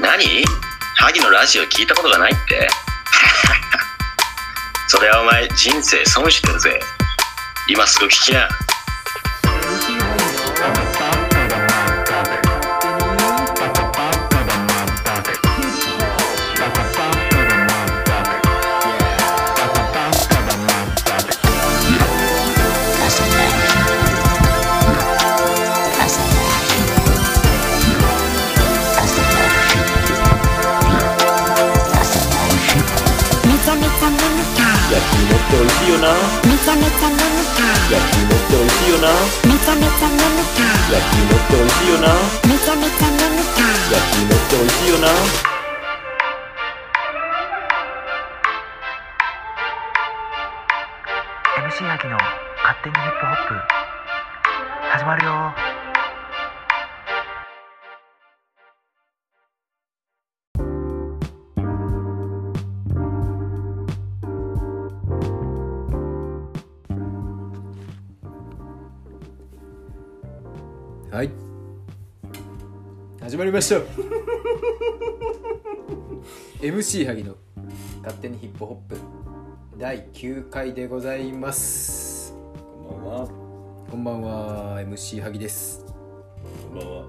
何？萩のラジオ聞いたことがないって。それはお前人生損してるぜ。今すぐ聞きな。って美味しいよなめちゃめちゃ飲むか焼き芋って美味しいよなめちゃめちゃ飲むか焼き芋って美味しいよなめちゃめちゃ飲むか焼き芋って美味しいよな MC ヤギの勝手にヒップホップ始まるよまりました MC 萩の勝手にヒップホップ第9回でございます。こんばんは。こんばんは MC 萩です。こんばんは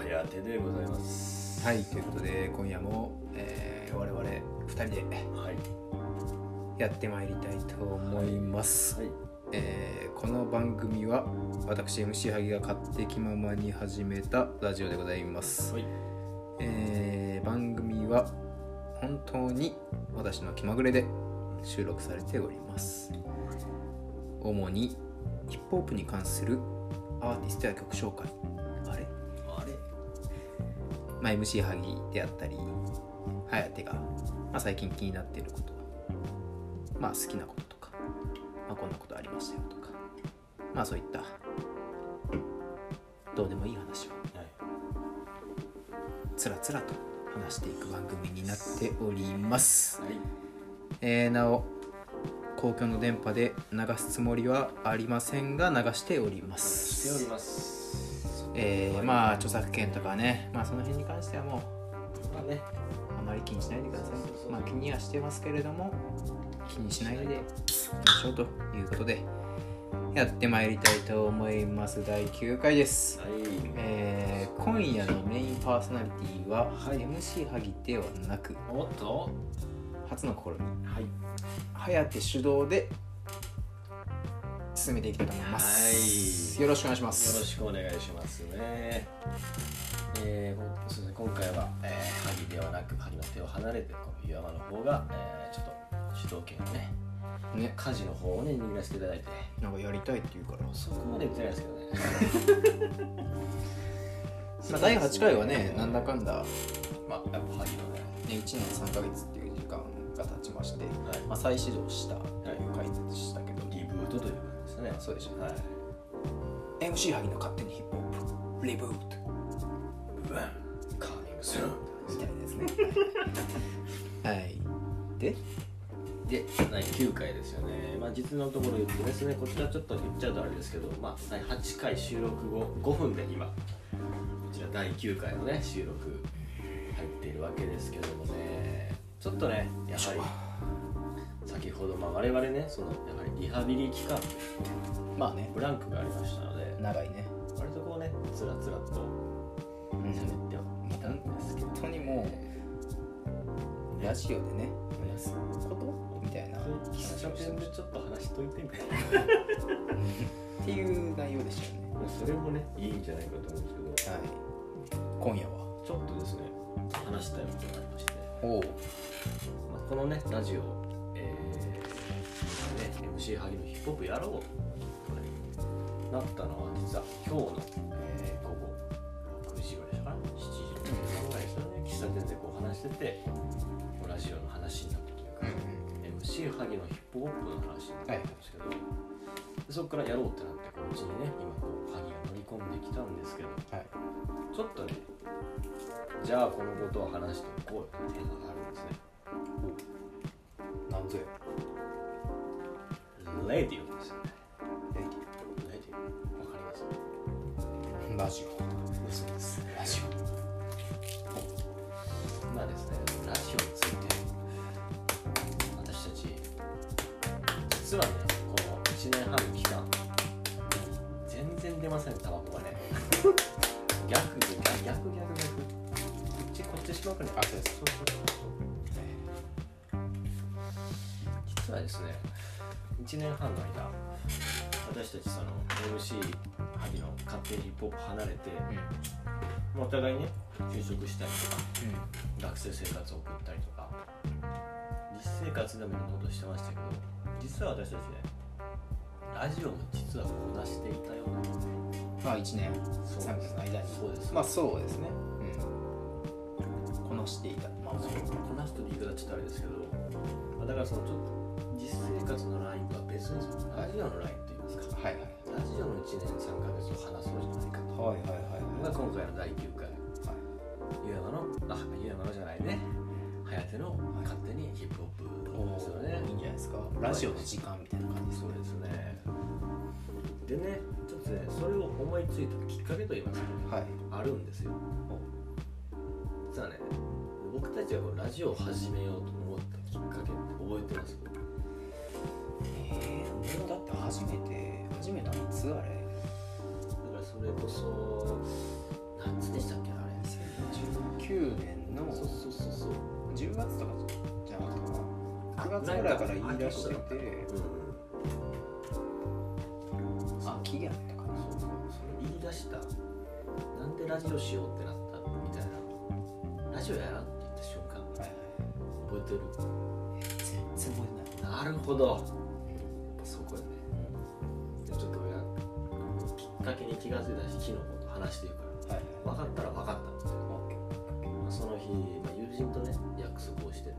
早手でございます。はいということで今夜も、えー我々2人ではい。やってまいりたいと思います、はいえーこの番組は私 MC 萩が勝手気ままに始めたラジオでございます、はい。えー番組は本当に私の気まぐれで収録されております。主にヒップホップに関するアーティストや曲紹介。あれ、あれ？まあ、MC ハギであったり颯が、まあ、最近気になっていること。まあ好きなことまあ、こんなことありましたよとか。まあそういったどうでもいい話を。はい。つらつらと話していく番組になっております、はい。えーなお公共の電波で流すつもりはありませんが流しております。しております。えーまあ著作権とかねまあその辺に関してはもうまあね。あまり気にしないでください。まあ気にはしてますけれども気にしないでしょ？うということでやってまいりたいと思います。第9回です。はい。えー今夜のメインパーソナリティは、はい。MC 萩ではなくおっと。初の試み。はい。颯主導で進めていきたいと思います、はい。よろしくお願いしまよろすしくお願いしますね。えー、こそうですね。今回は、えー、萩ではなく萩の手を離れてこの岩間の方が、えー、ちょっと主導権をねね家事の方をね握らせていただいて。なんかやりたいって言うから。そこまで言ってないですけどね。まあ、第8回はねなんだかんだ、ね、まあやっぱ萩のね1年3ヶ月っていう時間が経ちまして、はい。まあ、再始動したという回でしたけど、リブートという感じですね。そうでしょはい。MC 萩の勝手にヒップホップリブートうわカーミングスルーみたいですね。はい。でで第9回ですよね、まあ、実のところ言ってですねこちらちょっと言っちゃうとあれですけど、まあ、第8回収録後5分で今こちら第9回のね収録入っているわけですけどもね。ちょっとねやはり先ほどまあ我々ねそのやはりリハビリ期間まあね。ブランクがありましたので長いね。割とこうねつらつらとうん。喋ってはいたんですけど、本当にもうラジオでね話す。こと喫茶店でちょっと話しといてみたいなっていう内容でしたよねそれもねいいんじゃないかと思うんですけどはい。今夜はちょっとですね話したいことがありまして、おおまあ、このねラジオ、えーね、MC 萩のヒップホップやろうと、ね、なったのは実は今日の、えー午後6時ぐらいでしたかな7時ぐらいですよね喫茶店でこう話しててラジオの話になったというか、MC 萩のヒップホップの話になったんですけど、でそこからやろうってなってこううちにね今こう萩が乗り込んできたんですけどはいちょっとね、じゃあこのことを話しておこうっていうテーマがあるんですね。なんぞやレディオですよね。レデレディオ。わかります？ィラジオそうです。ラジ実はねこの1年半の期間全然出ませんタバコがね逆逆逆逆逆こっちこっちしまくねあそうですそうそうそう実はですね1年半の間私たちその MC 萩の勝手にヒップホップ離れて、うんお互いね就職したりとか学生生活を送ったりとか実生活でもいろんなことしてましたけど実は私たちねラジオも実はこなしていたような。まあ1年そう3ヶ月の間に。そうです。まあそうですね。うん。こなしていた。まあそうこなすと言い方ちょっとあれですけど、まあだからそのちょっと実生活のラインとは別にそのラジオのラインといいますか。はいはい。ラジオの1年3ヶ月を話そうじゃないかと。はいはいはいのが今回の第9回。湯山のあ湯山のじゃないね颯の勝手にヒップホップなんですよね。いいんじゃないですか。ラジオの時間みたいな感じそうですね。でねちょっとねそれを思いついたきっかけといいますか、はい。あるんですよ。実はね僕たちがラジオを始めようと思ったきっかけって覚えてます？えー、だって初めて初めていつあれ？だからそれこそ夏でしたっけあれ。2019年のそうそうそうそう10月とかじゃなかったかな9月ぐらいから言い出しててうんあ期限あったかな。そうそうその言い出したなんでラジオしようってなったみたいなラジオやらんって言った瞬間覚えてる？全然覚えてない。なるほど。やっぱそこやねでちょっときっかけに気が付いたし昨日と話していくから。はい分かったら分かったみたいなまあその日、まあ、友人とね約束をしてて。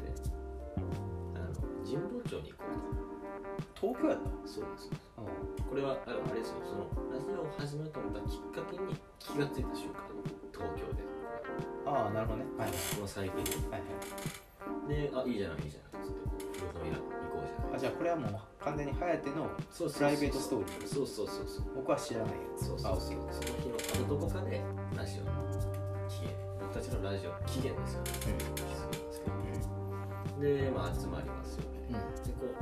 あの神保町に行こう東京やった。とそうです。うんこれはああれですよ。そのラジオを始めようと思ったきっかけに気がついた瞬間東京で。ああなるほどね。はいこの最近。ではいはい。であいいじゃないいいじゃない。っつって古本屋行こうじゃない。あじゃあこれはもう完全に颯のそうプライベートストーリー。そうそうそうそう。僕は知らないやつ。そうそうそうその日のあのどこかでラジオのたちのラジオ期限ですよね。気づくんですけどでまあ集まりますよね。でこう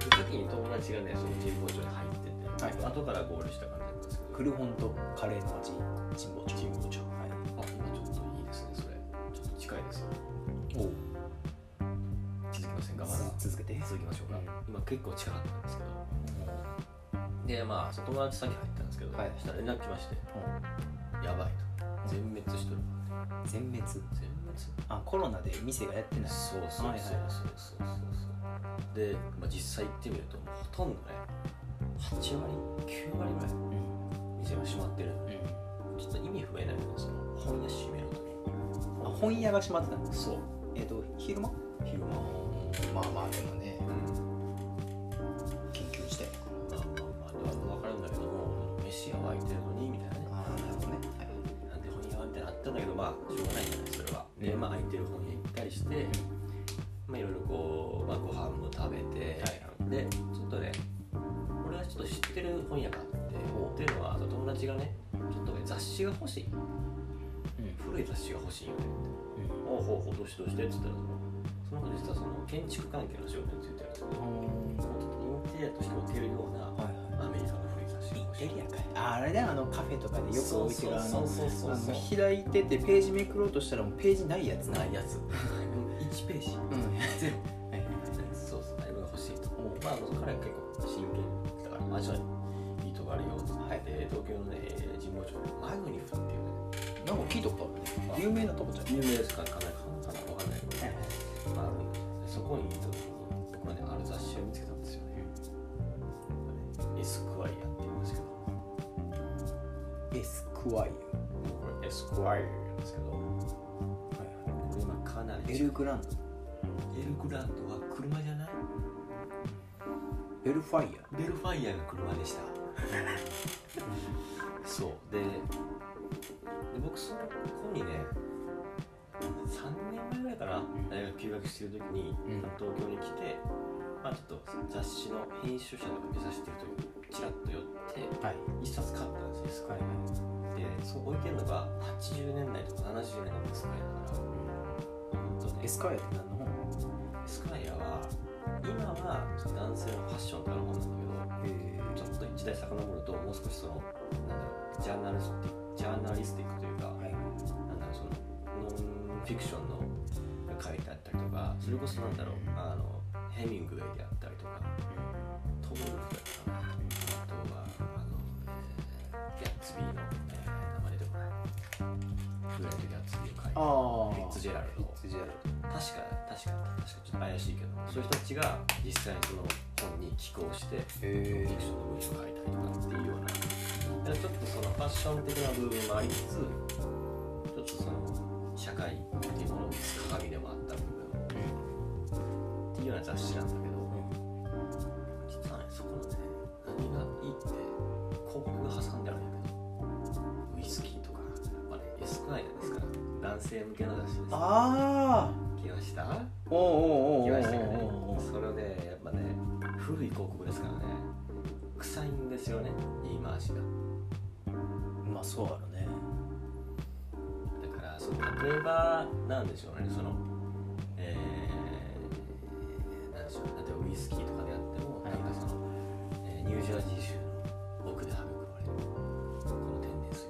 で先に友達がねその神保町に入ってて、はい。後から合流した感じなんですけど。古本とカレーの味神保町。神保町。はい。あ今ちょっといいですねそれ。ちょっと近いですよ。おう。気づきませんか？まだ。続けて。続きましょうか、うん。今結構近かったんですけど。でまあ友達先入ったんですけど、はい。そしたら連絡来まして。やばいと。全滅しとる全滅？全滅？あコロナで店がやってない。そうそうそうそうそう。そうで、まあ、実際行ってみるとほとんどね8割9割ぐらいうん。店が閉まってる。うん。ちょっと意味不明だけどその本屋閉めるとあ本屋が閉まってたんですそう。えっ、と昼間？昼間。まあまあでもね。うん。緊急事態だかまあまあまあ分かるんだけども飯屋は開いてるなったんだけどまあしょうがないじゃないそれは。でまあ空いてる本屋行ったりしてまあいろいろこう、まあ、ご飯も食べて、でちょっとね俺がちょっと知ってる本屋があってっていうのは友達がねちょっとね雑誌が欲しい。うん。古い雑誌が欲しいよねって。おうほうほうどうしてどうしてって言ったらその子実はその建築関係の仕事についてるんですけどうんちょっとインテリアとして置けるようなアメリカの古い雑誌が欲しいエリアかいああれだよあのカフェとかでよく置いてるあの。そうそうそうあの開いててページめくろうとしたらもうページないやつ。ないやつ。1ページ。うん。ゼロはいそうそうあれが欲しいとまあ彼は結構真剣だからマジでいいとこあるよって言って、で東京のね神保町。のマグニフっていうねなんか聞いたことあるね有名なとこじゃん。有名ですか？かなりかなわかんないけど、まあ、あるんですよでそこに行ったグランドエルグランドは車じゃない？ベルファイア。ベルファイアが車でした。そう。でで僕その子にね3年前ぐらいかな大学休学してる時に、うん。東京に来て、まあ、ちょっと雑誌の編集者とか目指してる時にちらっと寄ってはい。一冊買ったんですよはいはい。でそう置いてるのが80年代とか70年代のスカイだからエスカイアって何の？本スカイアは今はは男性のファッションとかの本なんだけどえちょっと一代遡るともう少しそのなんだろうジャーナリスティックジャーナリスティックというか、はい。なんだろうそのノンフィクションのが書いてあったりとかそれこそなんだろうあのヘミングウェイであったりとかトム・ウルフだったかな。あとはあの、えーギャッツビーの、えー名前出てこない。フレンド・ギャッツビーを書いてああフィッツジェラルドフィッツジェラル確か確か確かちょっと怪しいけど。そういう人たちが実際にその本に寄稿してフィクションの文章を書いたりとかっていうような。だからちょっとそのファッション的な部分もありつつちょっとその社会っていうものを鏡でもあった部分。っていうような雑誌なんだけど。実はねそこのね何がいいって広告が挟んであるんやけど。ウイスキーとかやっぱねエスクワイアですか。ら男性向けのああ来ました？おうおうおうおう来ましたよね。それをねやっぱね古い広告ですからね。臭いんですよね。言い回しが。まあそうやろね。だからその例えばなんでしょうね。そのえー、なんでしょう。例えばウイスキーとかであっても、はいなんかその、えーニュージャージー州の奥で育まれる。この天然水。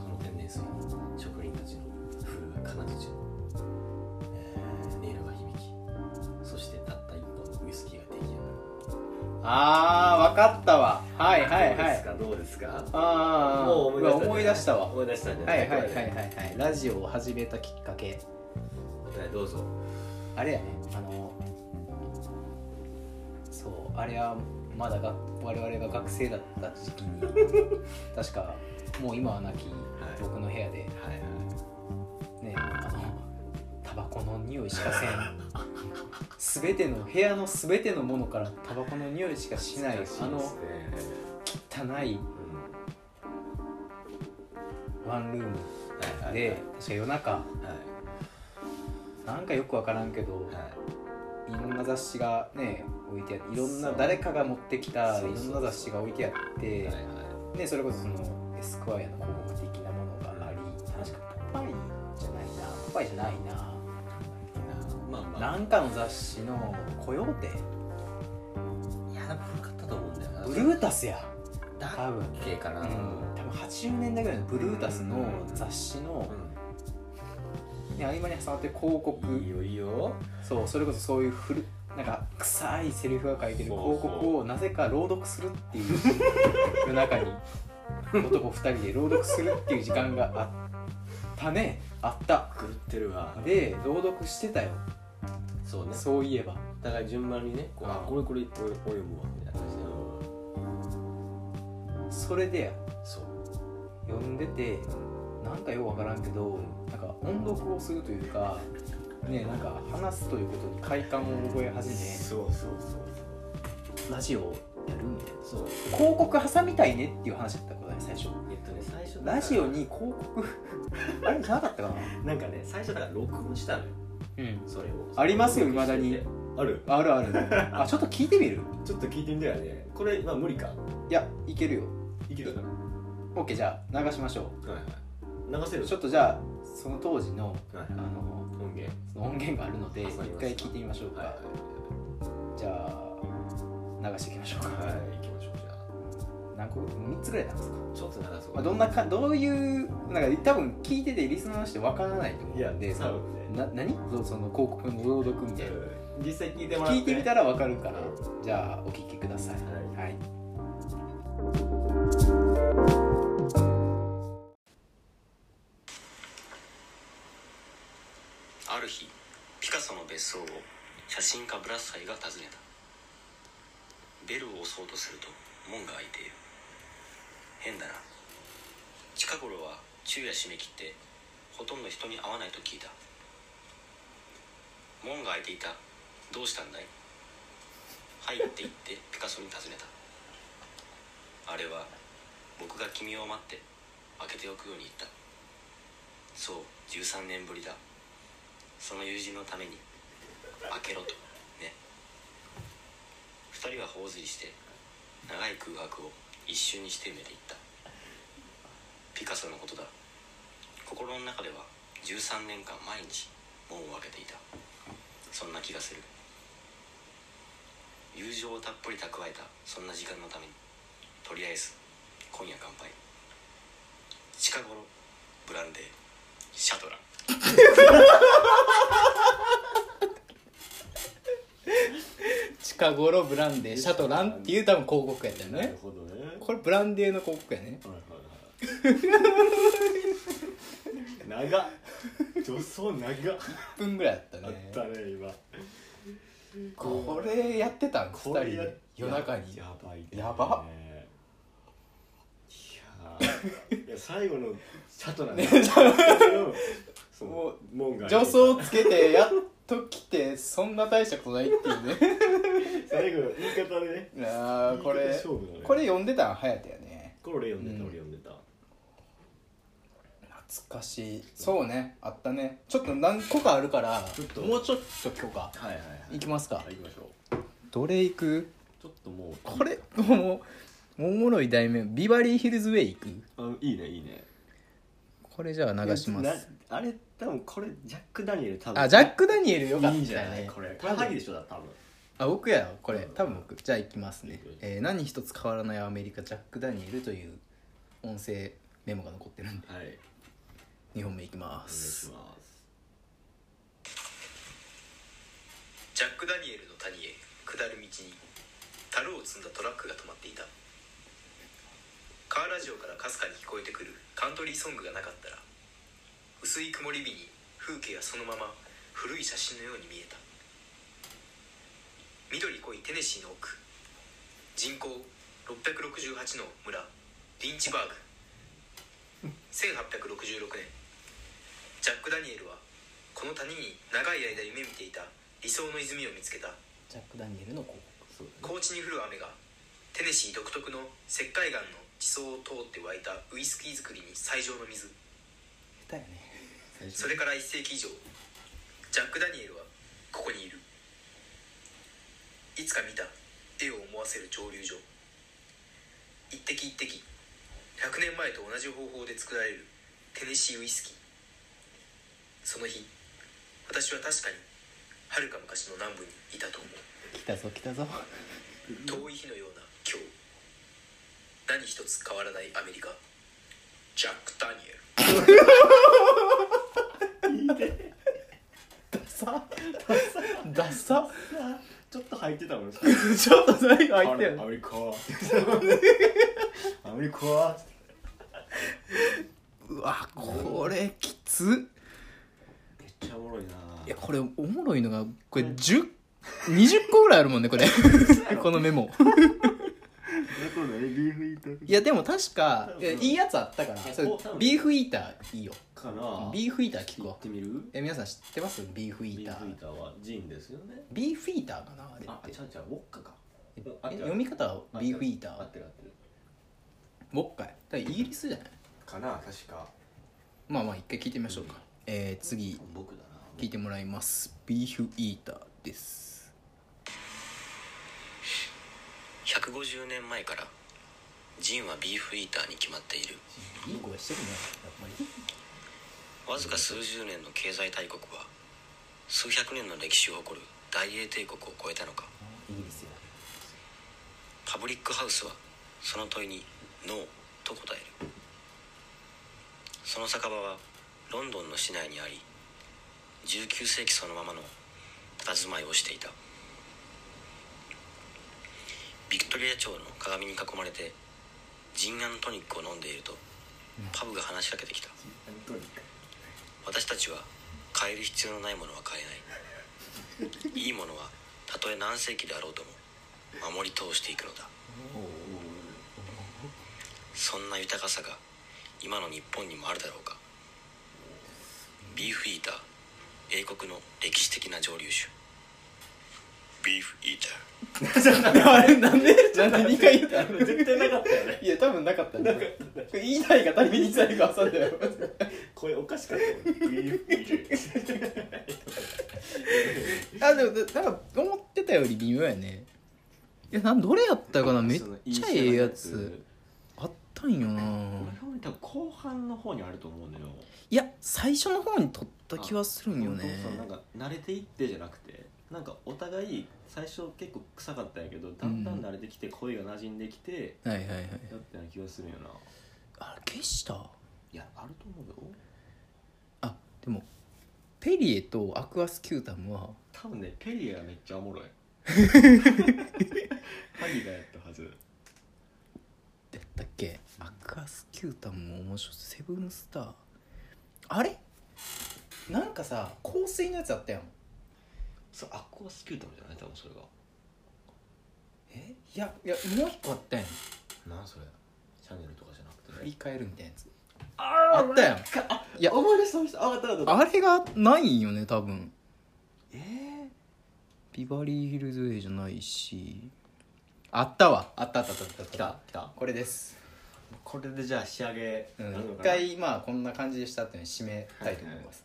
その天然水。に職人たちのフル金槌の、えー、音色が響き。そしてたった一本のウイスキーが出来上がる。ああ分かったわ。はいはいはい。どうですか？どうですか？ああもう思い出したわ思い出したんじゃはない？いはいはいはいはい。ラジオを始めたきっかけ。はいどうぞ。あれやね。あのそうあれはまだが我々が学生だった時期に 確かもう今はなき僕の部屋ではいはい匂いしかせん。全ての部屋の全てのものからタバコの匂いしかしない。あの汚いワンルームで確か夜中。はい。なんかよくわからんけどはい。いろんな雑誌がね置いてあっていろんな誰かが持ってきたいろんな雑誌が置いてあってはいはい。ねそれこそそのエスクワイアの広告的なものがあり確かポパイじゃないな。ポパイじゃないなな。んかの雑誌の「コヨーテ。いやでも古かったと思うんだよな」ブルータスや。だ多分っけかな。うん。多分80年代ぐらいのブルータスの雑誌の、ね、合間に挟まってる広告。いいよいいよ。そうそれこそそういう古なんか臭いセリフが書いてる広告をなぜか朗読するっていう夜中に。男2人で朗読するっていう時間があったね。あった。狂ってるわ。で朗読してたよそうね。そういえば。お互い順番にねこうあこれこれこれこれ読むわみたいな感じでそれでや。そう。読んでてなんかよくわからんけどなんか音読をするというかねなんか話すということに快感を覚え始めそうそうそうラジオをやるみたいな。そう。広告挟みたいねっていう話だったことね最初。えっとね最初ラジオに広告あれじゃなかったかな？なんかね最初だから録音したのようん。それを。ありますよ未だに。ある？あるある。あちょっと聞いてみる？ちょっと聞いてみたよね。これまあ無理か？いやいけるよ。いける？かな OK じゃあ流しましょはいはい。流せる？うちょっとじゃあその当時のはいあの音源。その音源があるので一回聞いてみましょうか、はいじゃあ流していきましょうか、はいはい行きましょうじゃ何個3つぐらいなんですか、あちょっと流そう。まあ、どんなかどういうなんか多分聞いててリスナーの人わからないと思うんで。多分ねな何？そその広告の朗読みたいな。実際聞いてもらって。聞いてみたらわかるから。じゃあお聞きください。ははい。ある日ピカソの別荘を写真家ブラッサイが訪ねた。ベルを押そうとすると門が開いている。変だな。近頃は昼夜締め切ってほとんど人に会わないと聞いた門が開いていた。どうしたんだい？はいって言ってピカソに尋ねた。あれは僕が君を待って開けておくように言った。そう13年ぶりだ。その友人のために開けろと。ね。二人は頬ずりして長い空白を一瞬にして埋めていった。ピカソのことだ。心の中では13年間毎日門を開けていた。そんな気がする。友情をたっぷり蓄えたそんな時間のためにとりあえず今夜乾杯。近頃ブランデーシャトラン。近頃ブランデーシャトランっていう多分広告やったよなるねほどね。これブランデーの広告やね。はいはいはい 長っ。助走長っ。1分ぐらいあったあっねたね今。これやってたん？2人これやで？夜中に？やばいね。やばいやー。いや最後のシャトなんねそもの門が助走つけてやっと来てそんな大したことないっていうね。最後の言い方でね。あーこれね。これ読んでたん隼人やね。これ俺読んでた、うん俺読んでた懐かしい。そうね。あったね。ちょっと何個かあるからちょっと。もうちょっと今日かはいはいはい。いきますか。はい行きましょう。どれ行く？ちょっともう。これもうおもろい題名。ビバリーヒルズウェイ行く？あいいねいいね。これじゃあ流します。なあれ多分これジャック・ダニエル多分。あジャック・ダニエルよかったいいんじゃない？ねこれこれハギでしょだ多分。あ僕やこれ。多分僕。じゃあ行きますね、えー何一つ変わらないアメリカジャック・ダニエルという音声メモが残ってるんで。はい2本目いきまお願いします。ジャック・ダニエルの谷へ下る道に樽を積んだトラックが止まっていた。カーラジオからかすかに聞こえてくるカントリーソングがなかったら薄い曇り日に風景はそのまま古い写真のように見えた。緑濃いテネシーの奥人口668の村リンチバーグ。1866年。ジャック・ダニエルはこの谷に長い間夢見ていた理想の泉を見つけた。ジャック・ダニエルの広そうだね。高地に降る雨がテネシー独特の石灰岩の地層を通って湧いたウイスキー作りに最上の水。告下手やね。それから1世紀以上ジャック・ダニエルはここにいる。いつか見た絵を思わせる蒸留所。一滴一滴100年前と同じ方法で作られるテネシーウイスキーその日私は確かに遥か昔の南部にいたと思う。来たぞ来たぞ。遠い日のような今日。何一つ変わらないアメリカ。ジャック・ダニエル。さダサ。ちょっと入ってたもん。ちょっと最後入ってるアメリカ。アメリカ。うわこれきつっちゃおもろいな。いやこれおもろいのがこれ10 20個ぐらいあるもんねこれ。このメモ。いやでも確かいやいいやつあったからビーフイーターいいよ。かな。ビーフイーター聞く行わってみる？え皆さん知ってます？ビーフイビーー。ターフイーターはジンですよね。ビーフイーターかなあれあって。ちゃうちゃうウォッカか。読み方はビーフイーター。ウォッカや。イギリスじゃない？かな確か。まあまあ一回聞いてみましょうか、えー、次僕だな聞いてもらいます。ビーフイーターです。150年前からジンはビーフイーターに決まっている。いい声してるねやっぱり。わずか数十年の経済大国は数百年の歴史を誇る大英帝国を超えたのか。パブリックハウスはその問いにノーと答える。その酒場はロンドンの市内にあり19世紀そのままの佇まいをしていた。ビクトリア朝の鏡に囲まれてジントニックを飲んでいるとパブが話しかけてきた。私たちは変える必要のないものは変えない。いいものはたとえ何世紀であろうとも守り通していくのだ。そんな豊かさが今の日本にもあるだろうか。ビーフイーター。英国の歴史的な蒸留酒。ビーフイーター。あれなんでなんで2回言ったの？絶対なかったよねいや多分なかったね。これ言いたいがために最後挟んだよ声おかしかったもんビーフイーター。あでもなんか思ってたより微妙やね。いやなんどれやったかな？めっちゃええやつ。あったんよな。俺多分後半の方にあると思うのよ。いや最初の方に撮った気はするんよね。そうなんか慣れていってじゃなくてなんかお互い最初結構臭かったんやけどだんだん慣れてきて声が馴染んできてはいはいはい。やったような気がするんよな。あれ消した？いやあると思うよ。あでもペリエとアクアスキュータムは？多分ねペリエがめっちゃおもろい。ハギがやったはず。やったっけ？アクアスキュータムも面白そう。セブンスター。あれ？なんかさ香水のやつあったやん。そうアクアスキュータムじゃない？多分それが。え？いやいやもう一個あったやん。なんそれ？シャネルとかじゃなくて振り返るみたいなやつ。ああったやん。いや思い出した思い出した。ああったあった。あれがないんよね多分。えビバリーヒルズウェイじゃないし。あったわ。あったあったあったあった。来た来た。これです、これでじゃあ仕上げうん、一なるのかな？回まあこんな感じでしたっていうのに締めたいと思います、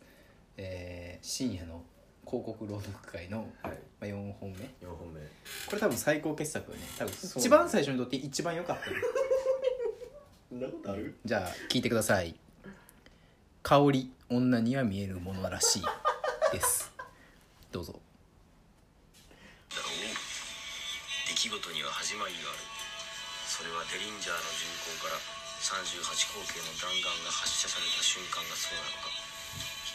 えー深夜の広告朗読会の、はい。まあ、4本目。4本目。これ多分最高傑作よね。多分一番最初にとって一番良かったよ そんなことある？じゃあ聞いてください。香り女には見えるものらしいです。どうぞ。だろう出来事には始まりがあるそれはデリンジャーの巡航から38口径の弾丸が発射された瞬間がそうなのか。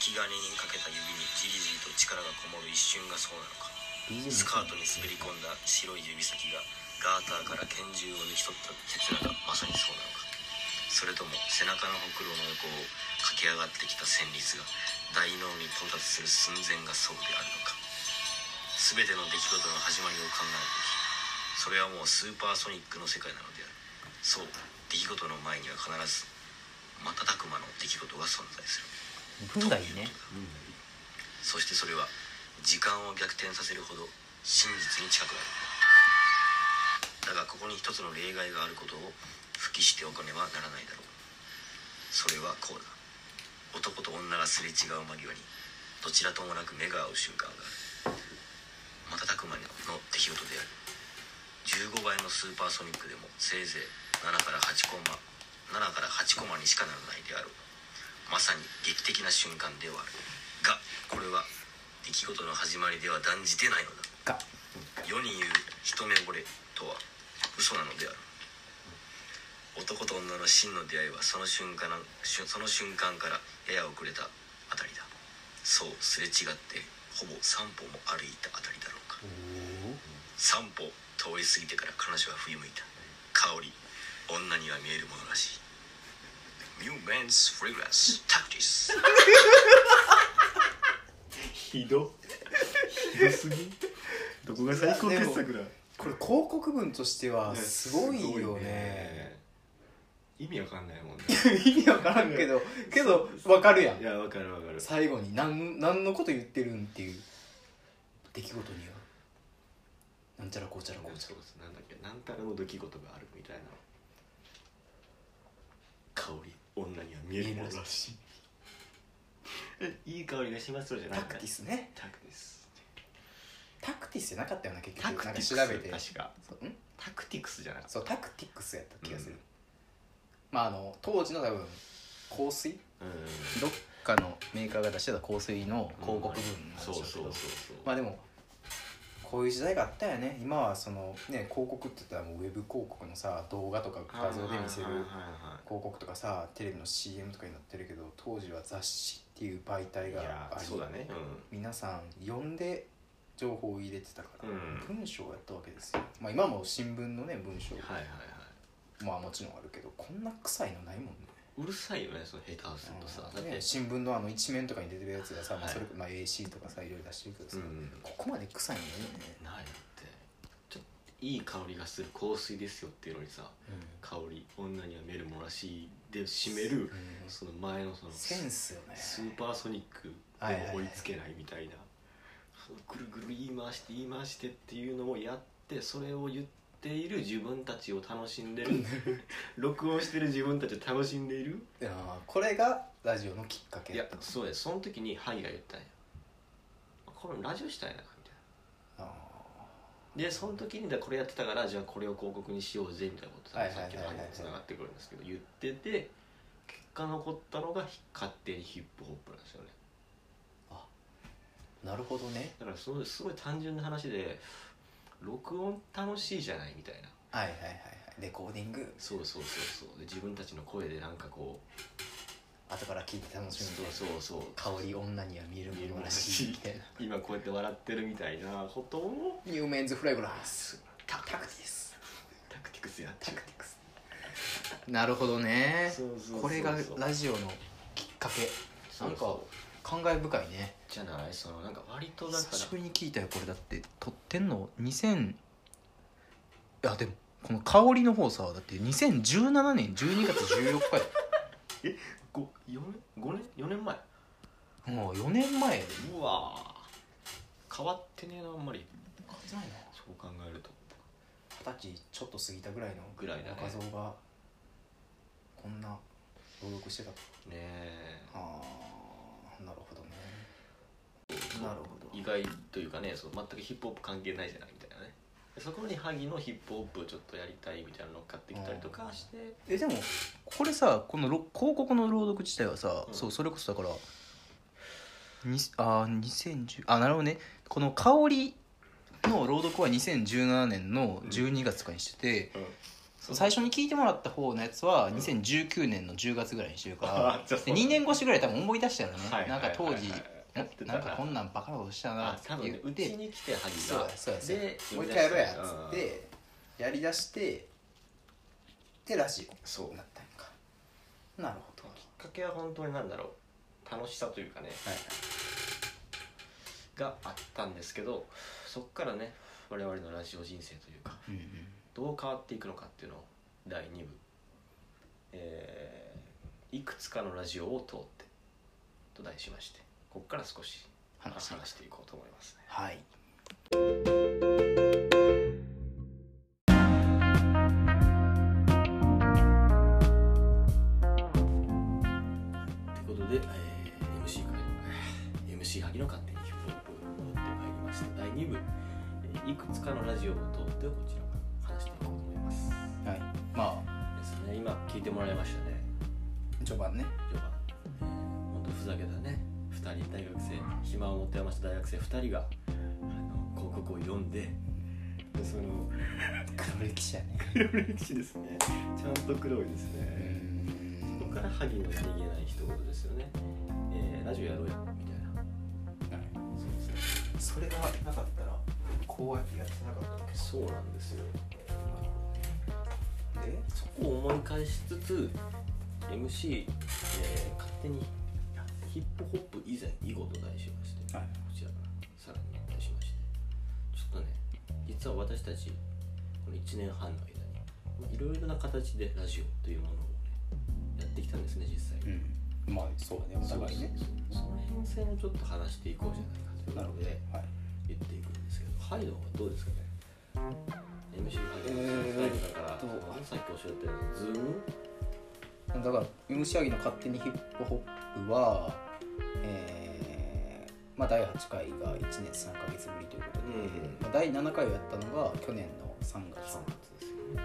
引き金にかけた指にじりじりと力がこもる一瞬がそうなのか。スカートに滑り込んだ白い指先がガーターから拳銃を抜き取った刹那がまさにそうなのか。それとも背中のほくろの横を駆け上がってきた旋律が大脳に到達する寸前がそうであるのか。全ての出来事の始まりを考える時それはもうスーパーソニックの世界なのであるそう。出来事の前には必ず瞬く間の出来事が存在する。文がいいね。そしてそれは時間を逆転させるほど真実に近くなる。だがここに一つの例外があることを付きしておかねばならないだろう。それはこうだ。男と女がすれ違う間際にどちらともなく目が合う瞬間がある。瞬く間の出来事である。15倍のスーパーソニックでもせいぜい7から8コマ7から8コマにしかならないであろう。まさに劇的な瞬間ではある。がこれは出来事の始まりでは断じてないのだ。が。世に言う一目惚れとは嘘なのである。男と女の真の出会いはその瞬間その瞬間からやや遅れたあたりだ。そうすれ違ってほぼ3歩も歩いたあたりだろうか。3歩通り過ぎてから彼女は振り向いた。香り女には見えるものらしい。ミューメンスフレグランスタクティスひど。ひどすぎ。どこが最高傑作だ。これ広告文としてはすごいよね。意味わかんないもんね。意味わからんけどけどわかるやん。いやわかるわかる。最後に何何のこと言ってるんっていう。出来事には。なんちゃらこうちゃらこうちゃそうですなんだっけ。なんたらの出来事があるみたいな香り女には見えるものらしい。えいい香りがしますよじゃなタクティスね。タクティス。タクティスじゃなかったよな結局タクティか調べて。確か。そううん？タクティクスじゃなかった。そうタクティクスやった気がする、うん。まああの当時の多分香水？うん。どっかのメーカーが出してた香水の広告文なんでしょそううけどそうそうそう。まあでもこういう時代があったよね。今はそのね広告って言ったらもうウェブ広告のさ動画とか画像で見せる広告とかさテレビの CM とかになってるけど当時は雑誌っていう媒体がありそうだね。皆さん読んで情報を入れてたから、うん。文章をやったわけですよ。まあ今も新聞のね文章うんはいはいはい。まあもちろんあるけどこんな臭いのないもんねうるさいよねその下手するとさ。だって。ね新聞のあの一面とかに出てるやつがさ、まあ、はいそれまあ AC とかさいろいろ出してるけどさ、うんここまで臭いのよね、ないって。ちょっといい香りがする香水ですよっていうのにさ香り。女には見えるものらしいで締めるうん。その前のそのセンスよね。スーパーソニックでも追いつけないみたいな。そのぐるぐる言い回して言い回してっていうのをやってそれを言っている自分たちを楽しんでる 録音してる自分たちを楽しんでいる。いやーこれがラジオのきっかけいやそうです。その時にハイが言ったんや。これラジオしたいなみたいな。あでその時にだこれやってたからじゃあこれを広告にしようぜみたいなことはいさっきのはいはいはい話につながってくるんですけど言ってて結果残ったのが勝手にヒップホップなんですよね。なるほどね。だからすごい単純な話で録音楽しいじゃないみたいな。はいはいはいはい。レコーディング。そうそうそうそう。で自分たちの声でなんかこ後から聞いて楽しむみたいな。そうそうそう。香り女には見える見えるものらしいみたいな。今こうやって笑ってるみたいなことを。 New Men's Fragrance。タクティクス。タクティクスやってる。タクティクス。なるほどね。そうそうそうそう。これがラジオのきっかけ。なんか感慨深いねじゃない？そのなんか割とだから久しぶりに聞いたよこれだって。撮ってんの2000いやでもこの香りの方さだって2017年12月14日よ。ご4年5年？4年前？もう4年前でうわー。変わってねえなあんまり。変わってないなそう考えると。二十歳ちょっと過ぎたぐらいのぐらいだね。画像がこんな朗読してた。とねえ。ああなるほど。ねなるほど。意外というかねそう全くヒップホップ関係ないじゃないみたいなね。でそこに萩のヒップホップをちょっとやりたいみたいなのを買ってきたりとかして。えでもこれさこのろ広告の朗読自体はさ、うん。そうそれこそだからにあー2010あなるほどね。この香りの朗読は2017年の12月とかにしてて、うん。そう最初に聞いてもらった方のやつは2019年の10月ぐらいにしてるから、あじゃあそうで2年越しぐらい多分思い出したよね、はい。なんか当時、やってたなんかこんなんバカなことしたなってあ多分言っうちに来て萩そうがやそうやそうや。でもう一回やろうやっつってやりだしてでラジオ。そう。になったんか。なるほど。きっかけは本当になんだろう。楽しさというかね。はい。があったんですけどそっからね我々のラジオ人生というかうんうん。どう変わっていくのかっていうのを第2部、えーいくつかのラジオを通ってと題しましてここから少し話話していこうと思いますね。はい。ということで、えー MC からえー MC 萩の勝手にヒップホップ戻ってまいりました。第2部、えーいくつかのラジオを通ってこちらから話していこうと思います。はい。まあ。ですね。今聞いてもらいましたね。序盤ね。序盤。本当ふざけたね。2人大学生暇を持って余した大学生2人があの広告を読んででその 黒歴史やね。黒歴史ですね。ちゃんと黒いですうねそこから萩の何気ない一言ですよね、えーラジオやろうやみたいな。そうです。ねそれがなかったらこうやってやってなかったそうなんですよ。でそこを思い返しつつ MC、えー勝手にヒップホップ以前以後と題しまして、はい。こちらからさらに題しまして。ちょっとね実は私たちこの1年半の間にまあいろいろな形でラジオというものをねやってきたんですね実際。に、うん。まあそうだねお互いね。その変遷をちょっと話していこうじゃないかということではい。言っていくんですけど。ハイドはどうですかね？MC ハイドえーだからと。さっきおっしゃったようにズーム？だから「ムシアギの勝手にヒップホップは」えーまあ、第8回が1年3ヶ月ぶりということで、うん。まあ、第7回をやったのが去年の3月。3月ですよね、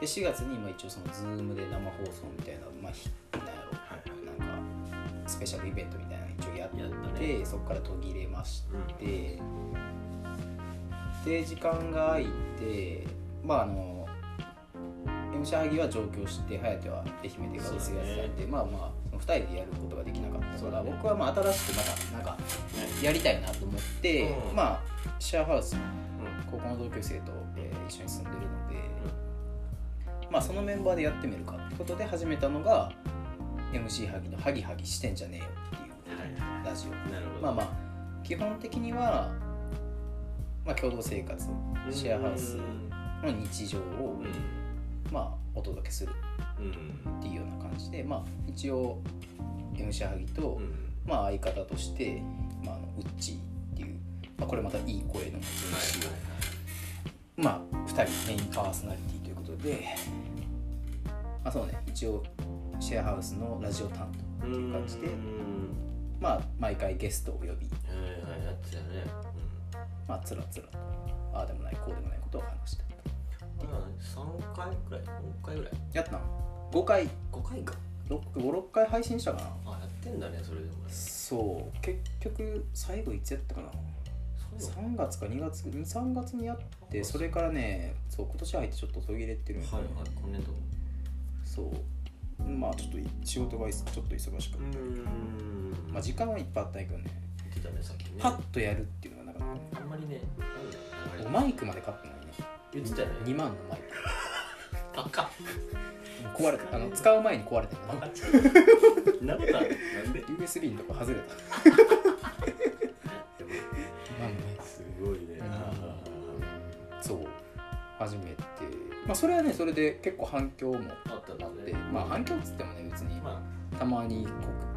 で4月にまあ一応その Zoom で生放送みたいな、まあ、なんやろはいはいなんかスペシャルイベントみたいなの一応やってね。そこから途切れまして、うん。で時間が空いてまああの MC 萩は上京して颯は愛媛で学生やってたんで、まあまあ2人でやることができなかったから、そうだね。僕はまあ新しくまたなんかやりたいなと思って、うん。まあシェアハウスうん高校の同級生と、えー一緒に住んでるので、まあそのメンバーでやってみるかってことで始めたのが MC 萩の「ハギハギしてんじゃねえよ」っていうラジオ。なるほど。まあまあ基本的には、まあ、共同生活シェアハウスの日常を、まあ、お届けするっていうような感じで、まあ、一応 MC ハギと、うん。まあ、相方として、まあ、あのウッチーっていう、まあ、これまたいい声の持ち主を、まあ、2人メインパーソナリティということで、まあそうね、一応シェアハウスのラジオ担当うんっていう感じで、うん。まあ、毎回ゲストを呼び、まあ、つらつらとああでもないこうでもないことを話した3回くらい？4回ぐらい？やったん5回。5回か。56回配信したかな。あやってんだねそれでもね。そう。結局最後いつやったかな。そういうの3月か2月23月にやってそれからねそう今年入ってちょっと途切れてるんよねはいはい今年度。そう。まあちょっと仕事がいちょっと忙しかった、ん。まあ時間はいっぱいあったけどね。ねパッとやるっていうのがなかったあんまりねマイクまで買ったの。にね言ってたよね。2万のマイク高っ壊れてあの使う前に壊れてる。のなことあるなんで？USB のとこ外れた。2万のマイすごいね。クそう。初めて。まあそれはねそれで結構反響もあったんだあって。ねまあ反響っつってもね別にまたまにこ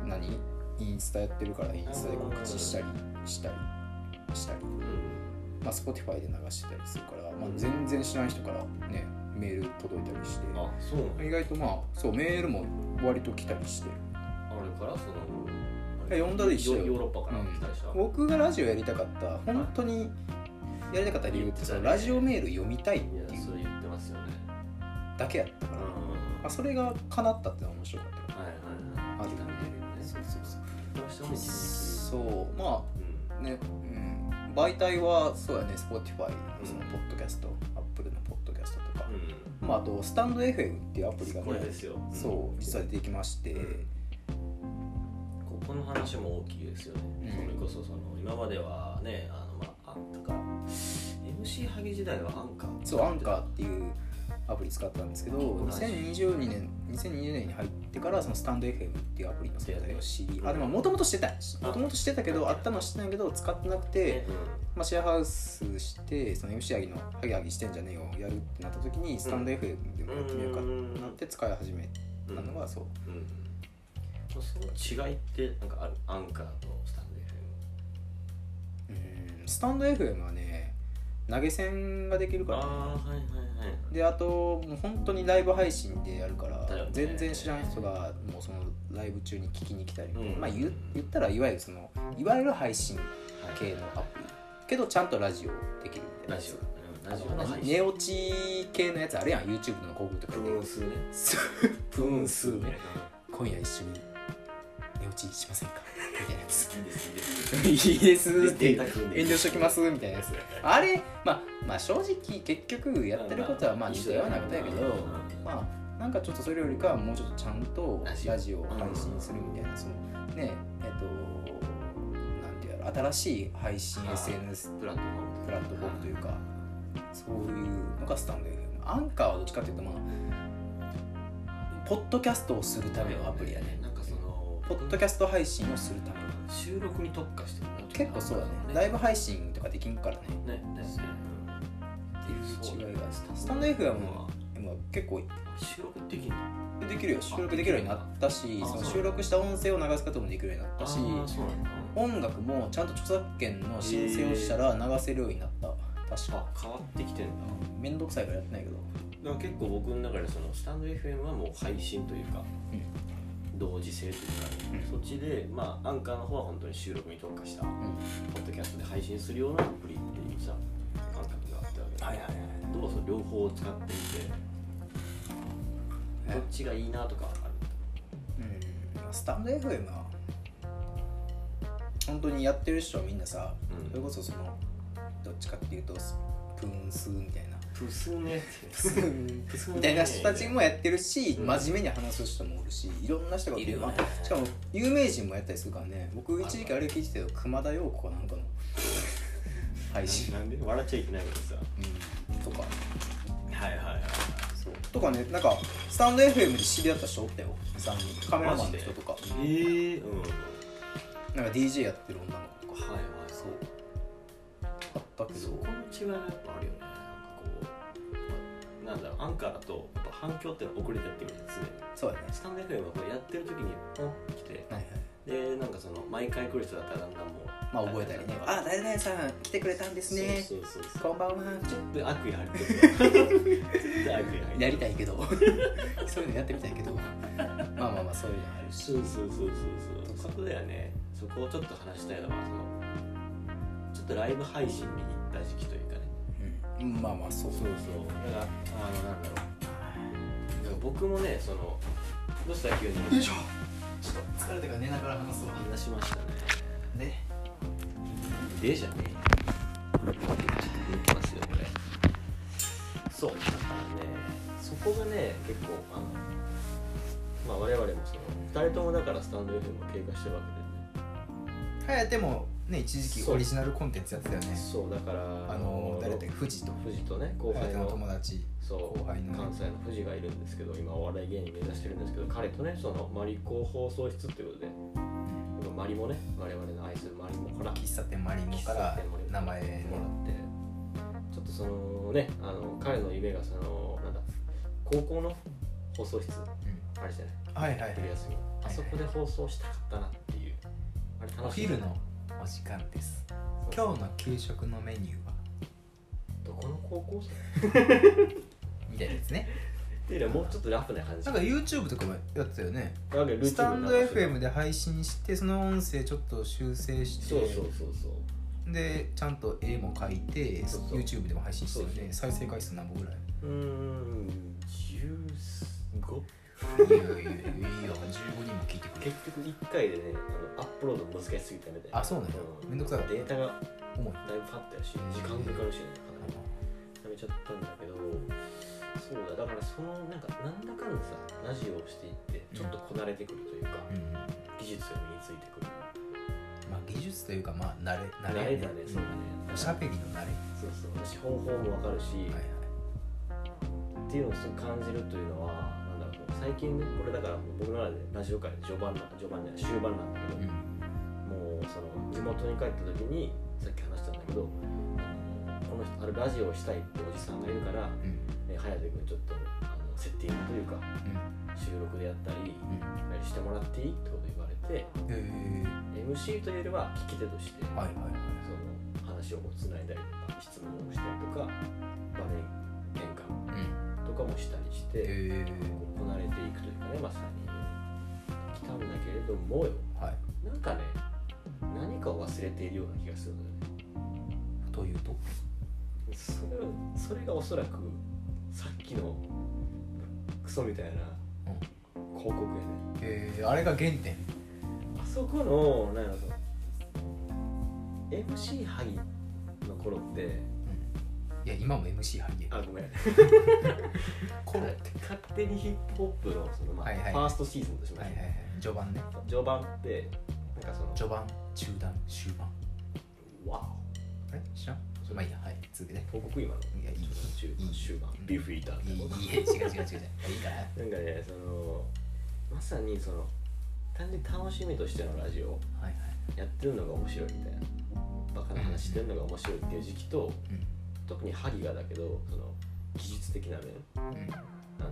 う何？インスタやってるからインスタで告知したりしたりしたり。あうんまあ Spotify で流してたりするから、まあ、全然知らん人からねメール届いたりして。あそう意外とまあそうメールも割と来たりして。あれからそのえ呼んだで一緒よ。ヨーロッパから来たりした、僕がラジオやりたかった本当にやりたかった理由ってそのラジオメール読みたいっいていう。やそれ言ってますよね。だけやったから、うん。まあ、それが叶ったってのは面白かったよはいはいはい。ある意味ね。そうそうそう。そう。まうん。あね、うん、媒体はそうやね Spotify のそのポッドキャスト、Apple のポッドキャストとか、うん。まあ、あとスタンド FM っていうアプリがねこれですよ。そう実は出てきまして、ここの話も大きいですよね、うん。それこそその今まではねあのまああだから MC ハゲ時代はアンカーそうアンカーっていうアプリ使ったんですけど2022年2020年に入ってからそのスタンド FM っていうアプリの存在を知りあでももともとしてた。もともとしてたけどあったのは知ってないけど使ってなくて、まあ、シェアハウスしてその MC ハギのハギハギしてんじゃねえよやるってなった時にスタンド FM でやってみようかってなって使い始めたのがそう。うん。うんその違いってなんかある？アンカーとスタンうん。スタンド FM はね投げ銭ができるから、ね、ああはいはいはい。であともう本当にライブ配信でやるから、ね。全然知らん人がもうそのライブ中に聞きに来たり、うん。まあ言言ったらいわゆるそのいわゆる配信系のアプリ、けどちゃんとラジオできるみたいなラジオ。うんラジオ寝落ち系のやつあるやん。YouTube の広告とかで。プーンスね。そう。プーンスー 今夜一緒に。寝落ちしませんか？みたいなやつ。きですいいです。って遠慮しときます。みたいなやつ。あれ？まあまあ正直結局やってることはまあ似たようなことやけどうんまあ。なんかちょっとそれよりかはもうちょっとちゃんとラジオ。を配信するみたいなそのねえっとなんていうやろ新しい配信 SNS プラットフォームというか。そういうのがスタンド FM アンカーはどっちかっていうとまあポッドキャストをするためのアプリやねポッドキャスト配信をするための収録に特化してるな。結構そうだね。ライブ配信とかできんからね。ねね。ねっていう違いがそうスタンド FM は今結構収録できるの？できるよ。収録できるようになったしあそのそう収録した音声を流すこともできるようになったし音楽もちゃんと著作権の申請をしたら流せるようになった。確か。あ変わってきてんだ。めんどくさいからやってないけど。だから結構僕の中でそのスタンド FM はもう配信というか、同時性というか、うんそっちでまあアンカーの方は本当に収録に特化した、ポッドキャストで配信するようなアプリっていうさ感覚があったわけ。だはいはいはい。どうぞ両方を使ってみてえ？どっちがいいなとかある？うん。スタンド FM は本当にやってる人はみんなさ、うん。それこそそのどっちかっていうとスプーンスーみたいなプスね。みたいな人たちもやってるし、うん。真面目に話す人もおるしいろんな人がいるしかも有名人もやったりするからね。僕一時期あれ聞いてたよ熊田曜子かなんかの 配信、なんで？笑っちゃいけないけどさ。うん、とか。はいはいはいそう。とかねなんかスタンド FM で知り合った人おったよ。3人。カメラマンの人とか。ええうん。なんか DJ やってる女の子とか。はいはいそう。あったけど。そこの違いがやっぱあるよねなんだろうアンカーだとやっぱ反響って遅れてってくるんですね。そうだね。スタンド FM はこうやってる時にポンって来てはいはい。でなんかその毎回来る人だったらだんだんもうまあ覚えたりね。あ誰々さん来てくれたんですね。そうそうそうこんばんは。ちょっと悪意入ってる絶対悪意入ってる。やりたいけど。そういうのやってみたいけど。まあまあまあそういうのあるし。そうそうそうそうそう。そこだよね。そこをちょっと話したいのはそのちょっとライブ配信に行った時期というかね。うんまあまあそう。そうそう。だからあのなんだろう。だから僕もねそのどうした急に？よいしょ。ちょっと疲れたから寝ながら話すわ話しましたねで？でじゃねえちょっと抜きますよこれ。そうだからねそこがね結構あのまあ我々もその2人ともだからスタンド FM を経過してるわけでね。はいでもね一時期オリジナルコンテンツやってたよね。そうだからあの誰だっけ？富士と。富士とね後輩の。の友達。そう。後輩のね。関西の富士がいるんですけど今お笑い芸人目指してるんですけど彼とねそのマリコ放送室っていうことで。マリもね我々の愛するマリモから。喫茶店マリモから名前もらって。ちょっとそのねあの彼の夢がそのなんだ高校の放送室。あれじゃない。はいはいはい。昼休みあそこで放送したかったなっていう。あれお楽しい昼の？お時間です。今日の給食のメニューは？どこの高校生？みたいなやつね。っていうよりはもうちょっとラフな感じ。なんか YouTube とかもやってたよね。スタンド FM でで配信してその音声ちょっと修正してそうそうそうそう。でちゃんと絵も描いてそうそう。YouTube でも配信してるそうね再生回数何本ぐらい？うーん 15? いやいやいやいや15人も聞いてくれ。る結局1回でねあのアップロード難しすぎたみたいなあそうなん。やめんどくさかった。データが重い。だいぶかかったよし時間かかるしねかなりやめちゃったんだけどそうだだからそのなんかなんだかんださラジオをしていってちょっとこなれてくるというか、うん技術が身についてくる。まあ技術というかまあ慣れ慣慣れれだねそうだね。おしゃべりの慣れ。そうそう。私方法もわかるし、はいっていうのをすごく感じるというのは最近ねこれだから僕の中でラジオ界で序盤な序盤じゃない終盤なんだけど、はいもうその地元に帰った時にさっき話したんだけどこの人あるラジオをしたいっておじさんがいるから、うん。え颯君ちょっとあのセッティングというかうん。収録でやったり、うん。してもらっていいってこと言われてえ MC というよりは聞き手として、はいはいはい。その話をつないだりとか質問をしたりとか場面かもしたりして、へえこなれていくというかねまさに来たんだけれどもよ。はい。なんかね何かを忘れているような気がするのよね。というと？それはそれがおそらくさっきのクソみたいな広告やね。へえあれが原点？あそこのなんやろ MC ハギの頃っていや今も MC ハゲあごめん。コロって勝手にヒップホップのその、まあはいはい。ファーストシーズンとしまして、はいはいはい。序盤ね。序盤ってなんかその序盤中盤終盤。わあれ？知らん？まあいいや。はい。続けて。お広告今のいやいい。中いい終盤。ビーフイーターいい違う違う違う違う。いいから。なんかねそのまさにその単純に楽しみとしてのラジオ。をはいはい。やってるのが面白いみたいな。バカな話してるのが面白いっていう時期と特にハギがだけどその技術的な面。うん。うんあの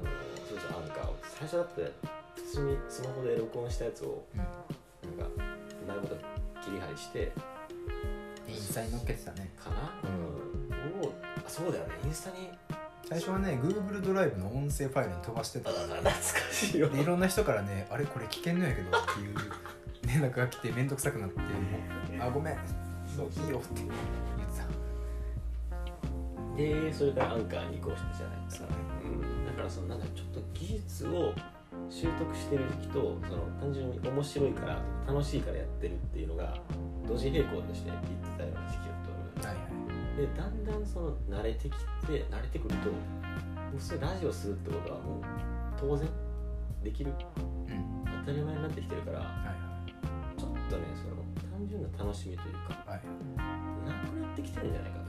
そうそうアンカーを。最初だって普通にスマホで録音したやつをうん。なんかうまいこと切り張りしてインスタに載っけてたね。かな？うん。をあそうだよね。インスタに。最初はね Google ドライブの音声ファイルに飛ばしてたから。懐かしいよでいろんな人からねあれこれ危険なんやけどっていう連絡が来て面倒くさくなって あごめん。いいよってでそれからアンカーに移行したじゃないですか、そうねうん、だからそのなんかちょっと技術を習得してる時期とその単純に面白いから楽しいからやってるっていうのが同時並行として言ってたような時期だと思うたはいはい。でだんだんその慣れてきて慣れてくるともうそれラジオするってことはもう当然できる。うん。当たり前になってきてるからはいちょっとねその単純な楽しみというかはいはい。なくなってきてるんじゃないか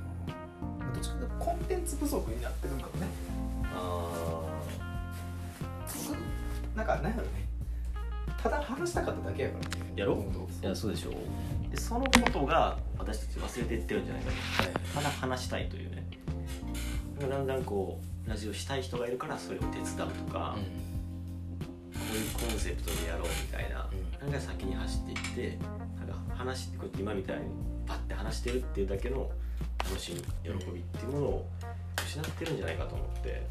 どっちかというとコンテンツ不足になってるんかもね。あなんかなんやろね。ただ話したかっただけやからねやろ？元々いやそうでしょう。でそのことが私たち忘れていってるんじゃないかと。ただ話したいというね。だんだんこうラジオしたい人がいるからそれを手伝うとか、こういうコンセプトでやろうみたいな、なんか先に走っていってなんか話してこうやって今みたいにパッて話してるっていうだけの楽しみ喜びっていうものを失ってるんじゃないかと思って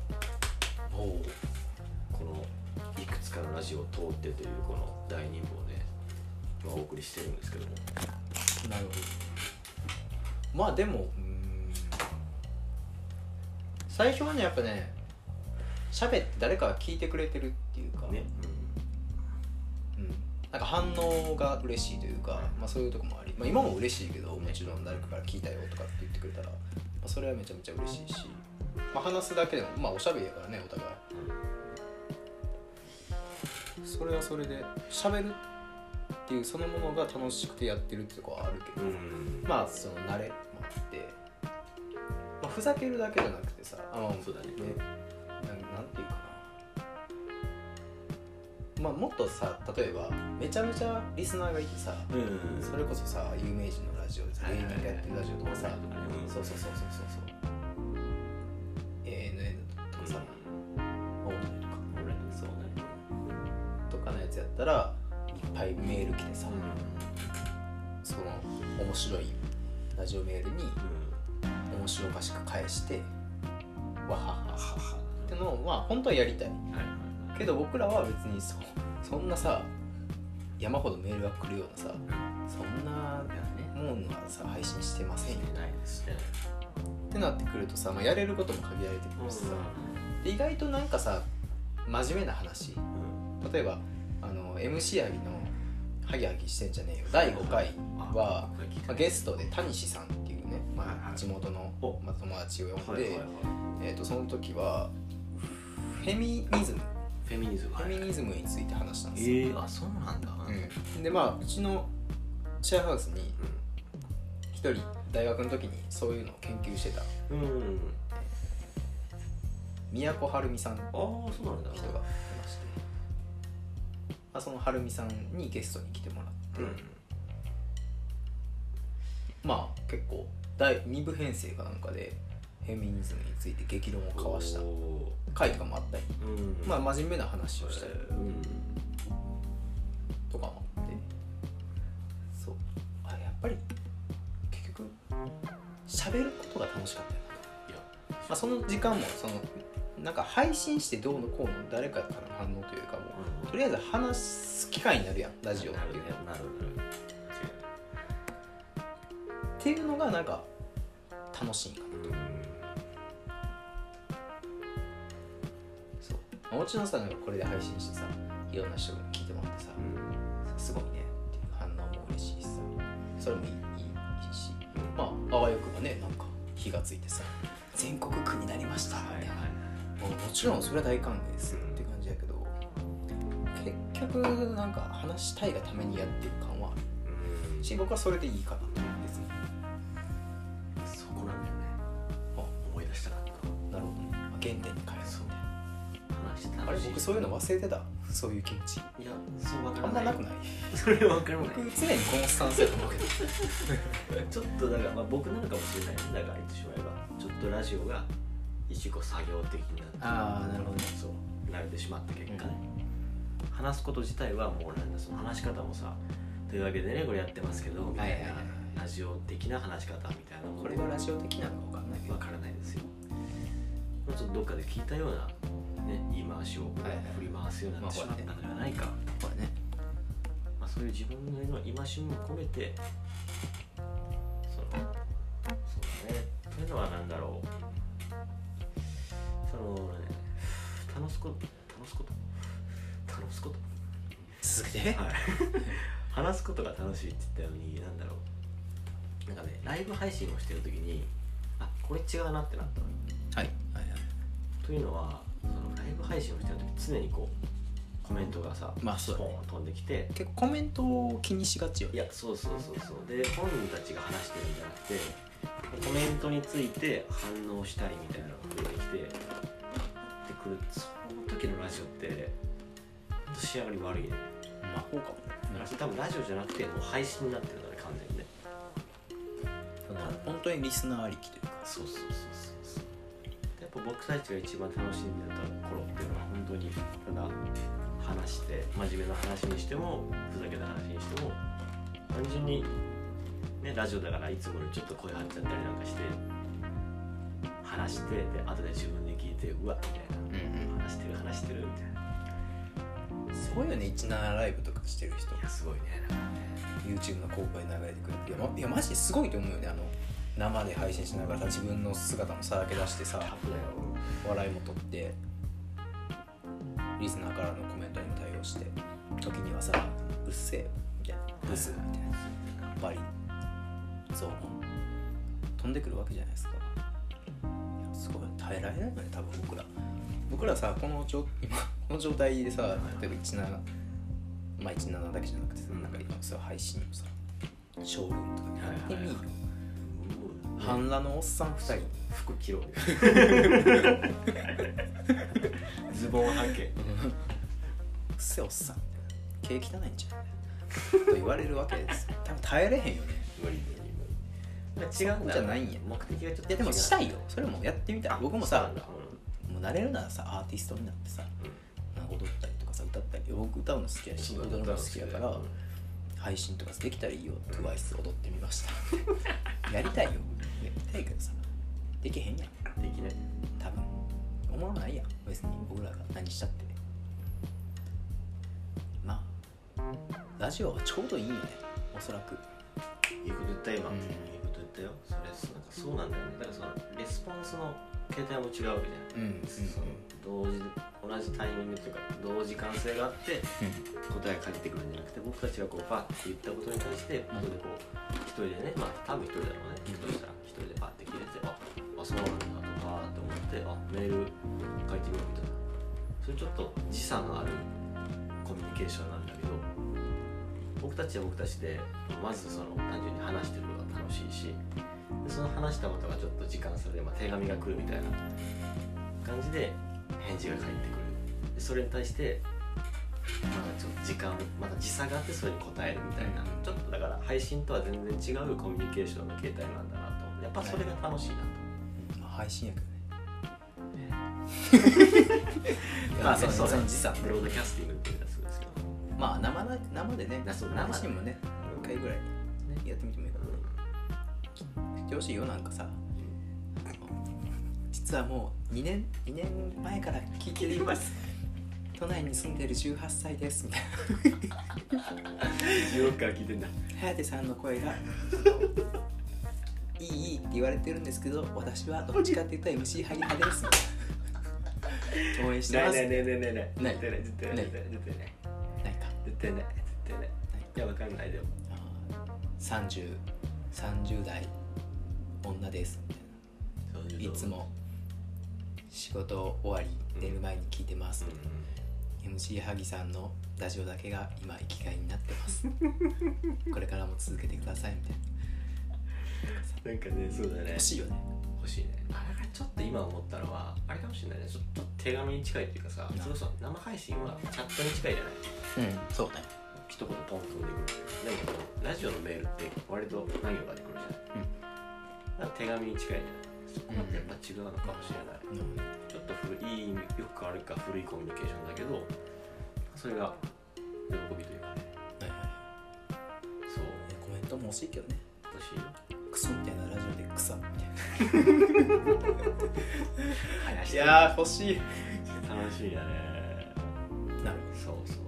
このいくつかのラジオを通ってというこの大人望で、まあ、お送りしてるんですけども。なるほど。まあでもうん最初はねやっぱね喋って誰かが聞いてくれてるっていうか、ね、反応が嬉しいというか、まあ、そういうとこもあり、まあ、今も嬉しいけどもちろん誰かから聞いたよとかって言ってくれたら、まあ、それはめちゃめちゃ嬉しいし、まあ、話すだけでも、まあ、おしゃべりやからねお互い。それはそれで喋るっていうそのものが楽しくてやってるってとこはあるけど、うん。まあその慣れもあって、まあ、ふざけるだけじゃなくてさあのそうだね。なまあもっとさ例えばめちゃめちゃリスナーがいてさうん。それこそさ有名人のラジオでさ芸人がやってるラジオとかさうんそうそうそうそうそう。そう ANN とかさオードリーとか俺そうね。とかのやつやったらいっぱいメール来てさその面白いラジオメールに面白おかしく返してわははははってのをまあ本当はやりたいけど僕らは別にそそんなさ山ほどメールが来るようなさそんなもんはさ配信してませんよないですね。ってなってくるとさ、まあ、やれることも限られてくるしさ。で意外となんかさ真面目な話。例えばあの MC アギの「ハギハギしてんじゃねえよ」第5回は、まあ、ゲストで谷氏さんっていうね、まあ、地元の、お。まあ、友達を呼んで、えー、とその時はフェミニズムフェミニズムフェミニズムについて話したんですよ、ええあそうなんだ。うん、でまあうちのシェアハウスに一人大学の時にそういうのを研究してた。うん。うん宮古晴美さん。ってああそうなんだ。人がいまして、まあ、その晴美さんにゲストに来てもらって、うん。まあ結構第2部編成かなんかでフェミニズムについて激論を交わした。お回とかもあったり、まあ真面目な話をしたり。うん。とかもあって。そう。あやっぱり結局喋ることが楽しかったよ。まあ、その時間もそのなんか配信してどうのこうの誰かからの反応というかもうとりあえず話す機会になるやんラジオっていうの。はっていうのがなんか楽しいかな。どもちろんさなんかこれで配信してさいろんな人に聞いてもらってさすごいねっていう反応も嬉しいしさそれもいいいいしまああわよくばねなんか火がついてさ全国区になりました。みたい。な、もちろんそれは大歓迎ですって感じやけど結局なんか話したいがためにやってる感はあうん。るし僕はそれでいいかなと思うんですねそこなんだよね。あ。思い出したかったなるほどね。まあ原点あれ僕そういうの忘れてた。そういう気持ち。いやそうわかあらない。んまなくない？それわからない。僕常にこのスタンスやと思うけど。ちょっとだから、まあ、僕なのかもしれないねだから言ってしまえば。ちょっとラジオが一個作業的になってあーなるほどね。そう慣れてしまった結果ね、話すこと自体はもうなんだその話し方もさというわけでねこれやってますけどみたいはいはいはなラジオ的な話し方みたいなこれがラジオ的なの。か分かんないわからないですよまあちょっとどっかで聞いたような、ね、言い回しを振り回すようになってしまったのではないか、これね。まあ、そういう自分の戒みも込めてそのそうだね。というのは何だろう。そのね楽しこと楽しこと。楽しこと。続けて。はい。話すことが楽しいって言ったように何だろう。なんかねライブ配信をしてる時にあこれ違うなってなったのはい。はいはい。というのはそのライブ配信をしてる時常にこうコメントがさまあそうポーン飛んできて結構コメントを気にしがちよ。いやそうそうそうそう。で本人たちが話してるんじゃなくてコメントについて反応したりみたいなのが増えてきてでくるその時のラジオってほんと仕上がり悪いね。魔法かもね。多分ラジオじゃなくてもう配信になってるのね完全にね。本当にリスナーありきというか。そうそうそう僕たちが一番楽しんでた頃っていうのは本当にただ話して真面目な話にしてもふざけた話にしても単純にねラジオだからいつもよりちょっと声張っちゃったりなんかして話してで後で自分で聞いてうわみたいな。話してる話してる。みたいなすごいよね17ライブとかしてる人。いやすごいねだからね。YouTube の広告で流れてくるって。いや,、ま、いやマジですごいと思うよねあの生で配信しながらさ自分の姿もさらけ出してさ笑いも取ってリスナーからのコメントにも対応して時にはさうっせえよみたいなブスみたいなバリゾーン飛んでくるわけじゃないですか。いやすごい耐えられないよね多分僕ら。僕らさこの状今この状態でさ例えば17まあ17だけじゃなくてさなんか今さ配信もさショールームとかでやってみよ半裸のおっさん2人服着ろ。ズボンはけ。うっせえおっさん。毛汚いんじゃんと言われるわけです。多分耐えれへんよね。無理無理無理違うんだじゃないんや。目的がちょっといやでもしたいよ。それもやってみたい。僕もさうもう慣れるならさアーティストになってさ、踊ったりとかさ歌ったり。僕歌うの好きやしん踊るの好きやからうん配信とかできたらいいよ。TWICE 踊ってみました。やりたいよやりたいけどさ。できへんやん。できない。多分。おもろないやん。別に僕らが何したって。まあ。ラジオはちょうどいいよね。おそらく。いいこと言った今、うん。いいこと言ったよ。それなんかそうなんだよね。だからそのレスポンスの形態も違うわけじゃんうんうん。その同時同じタイミングというか同時間性があって答えが返ってくるんじゃなくて僕たちがこうパッて言ったことに対して後でこう一人でねまあ多分一人だろうね。一人したら一人でパッて切れてああそうなんだとかって思ってあメール書いてみようみたいな。それちょっと時差のあるコミュニケーションなんだけど僕たちは僕たちでまずその単純に話してることが楽しいしでその話したことがちょっと時間差で、まあ、手紙が来るみたいな感じで返事が返ってくる。でそれに対してまだちょっと時間まだ時差があってそれに答えるみたいな、ちょっとだから配信とは全然違うコミュニケーションの形態なんだなとやっぱそれが楽しいなと。まあ配信やけどね。まあそそううその時差ブロードキャスティングっていうやつですけどまあ生な生でね。生配信もね1回ぐらいやってみてもいいかな。ねしてほしいよなんかさ。実はもう2年2年前から聞いています都内に住んでる18歳ですみたいな。16から聞いてんだ颯さんの声がいいいいって言われてるんですけど私はどっちかっていうと MC ハリ派ですみたいな。応援してます。ねえねえねえねえねえない絶対ない。絶対ない絶対ない絶対ない。ないか。絶対ない絶対ない。いやわかんない。でもあー3030代女です。みたいないつも仕事終わり寝る前に聞いてます、MC 萩さんのラジオだけが今生きがいになってます。これからも続けてくださいみたいな。んかねそうだなね。欲しいよね。欲しいね。あれがちょっと今思ったのはあれかもしれないね。ちょっと手紙に近いっていうかさうん。それこそ生配信はチャットに近いじゃない？うん。そうね。一言ポンと飛んでくる。でもラジオのメールって割と何行かでくるじゃない、だから手紙に近いじゃないそこやっぱ違うのかもしれない、うん。ちょっと古いいい意味よくあるか古いコミュニケーションだけどそれが喜びというかね。はいはいそう。コメントも欲しいけどね。欲しいよ。クソみたいなラジオで草みたい話な。いやー欲しい。楽しいやね。なる。そうそう。